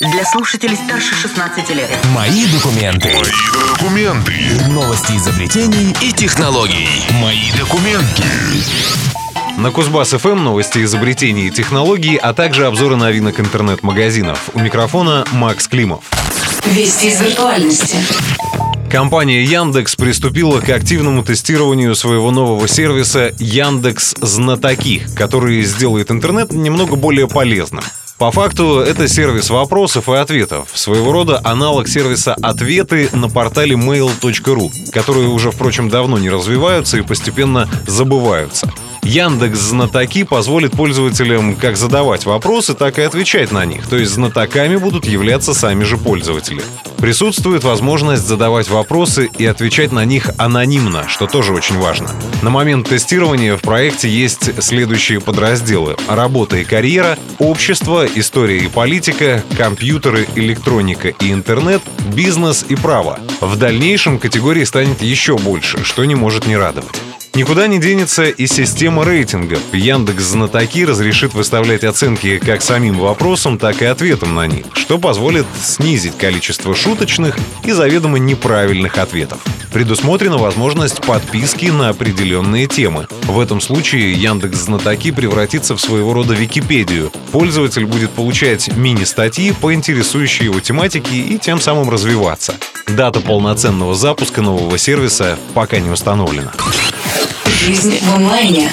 для слушателей старше 16 лет. Мои документы. Мои документы. Новости изобретений И технологий. Мои документы. На Кузбасс ФМ новости изобретений и технологий, а также обзоры новинок интернет-магазинов. У микрофона Макс Климов. Вести из виртуальности. Компания Яндекс приступила к активному тестированию своего нового сервиса Яндекс Знатоки, который сделает интернет немного более полезным. По факту, это сервис вопросов и ответов, своего рода аналог сервиса «Ответы» на портале mail.ru, которые уже, впрочем, давно не развиваются и постепенно забываются. Яндекс Знатоки позволит пользователям как задавать вопросы, так и отвечать на них, то есть знатоками будут являться сами же пользователи. Присутствует возможность задавать вопросы и отвечать на них анонимно, что тоже очень важно. На момент тестирования в проекте есть следующие подразделы. Работа и карьера, общество, история и политика, компьютеры, электроника и интернет, бизнес и право. В дальнейшем категорий станет еще больше, что не может не радовать. Никуда не денется и система рейтингов. Яндекс Знатоки разрешит выставлять оценки как самим вопросам, так и ответам на них, что позволит снизить количество шуточных и заведомо неправильных ответов. Предусмотрена возможность подписки на определенные темы. В этом случае Яндекс Знатоки превратится в своего рода Википедию. Пользователь будет получать мини-статьи по интересующей его тематике и тем самым развиваться. Дата полноценного запуска нового сервиса пока не установлена. Жизнь в онлайне.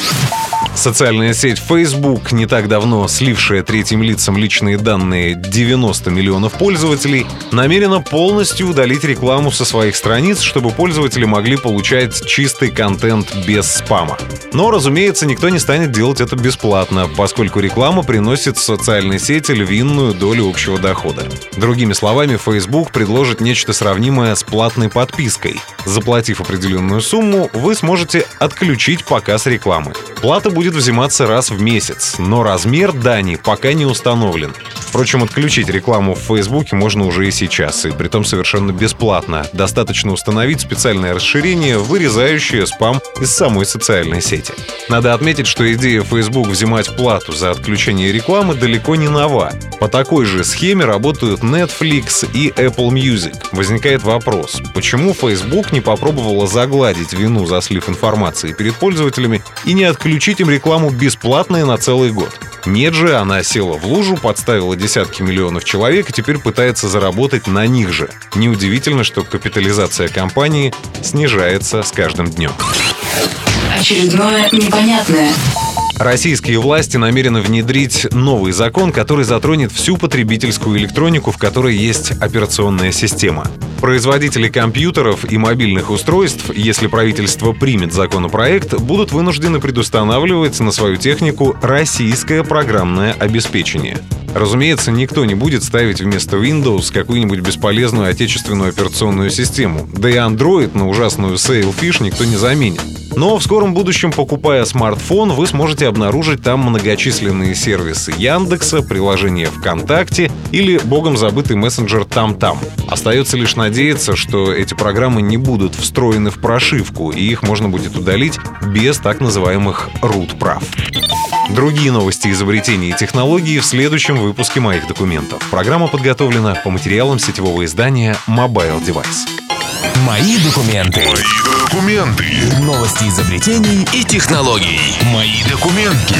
Социальная сеть Facebook, не так давно слившая третьим лицам личные данные 90 миллионов пользователей, намерена полностью удалить рекламу со своих страниц, чтобы пользователи могли получать чистый контент без спама. Но, разумеется, никто не станет делать это бесплатно, поскольку реклама приносит социальной сети львиную долю общего дохода. Другими словами, Facebook предложит нечто сравнимое с платной подпиской. Заплатив определенную сумму, вы сможете отключить показ рекламы. Плата будет взиматься раз в месяц, но размер дани пока не установлен. Впрочем, отключить рекламу в Фейсбуке можно уже и сейчас, и притом совершенно бесплатно. Достаточно установить специальное расширение, вырезающее спам из самой социальной сети. Надо отметить, что идея Facebook взимать плату за отключение рекламы далеко не нова. По такой же схеме работают Netflix и Apple Music. Возникает вопрос, почему Facebook не попробовала загладить вину за слив информации перед пользователями и не отключить им рекламу бесплатно на целый год? Нет же, она села в лужу, подставила десятки миллионов человек и теперь пытается заработать на них же. Неудивительно, что капитализация компании снижается с каждым днем. Очередное непонятное. Российские власти намерены внедрить новый закон, который затронет всю потребительскую электронику, в которой есть операционная система. Производители компьютеров и мобильных устройств, если правительство примет законопроект, будут вынуждены предустанавливать на свою технику российское программное обеспечение. Разумеется, никто не будет ставить вместо Windows какую-нибудь бесполезную отечественную операционную систему. Да и Android на ужасную Sailfish никто не заменит. Но в скором будущем, покупая смартфон, вы сможете обнаружить там многочисленные сервисы Яндекса, приложение ВКонтакте или богом забытый мессенджер Там-Там. Остается лишь надеяться, что эти программы не будут встроены в прошивку, и их можно будет удалить без так называемых root прав. Другие новости изобретений и технологий в следующем выпуске моих документов. Программа подготовлена по материалам сетевого издания Mobile Device. Мои документы. Мои документы. Новости изобретений И технологий. Мои документы.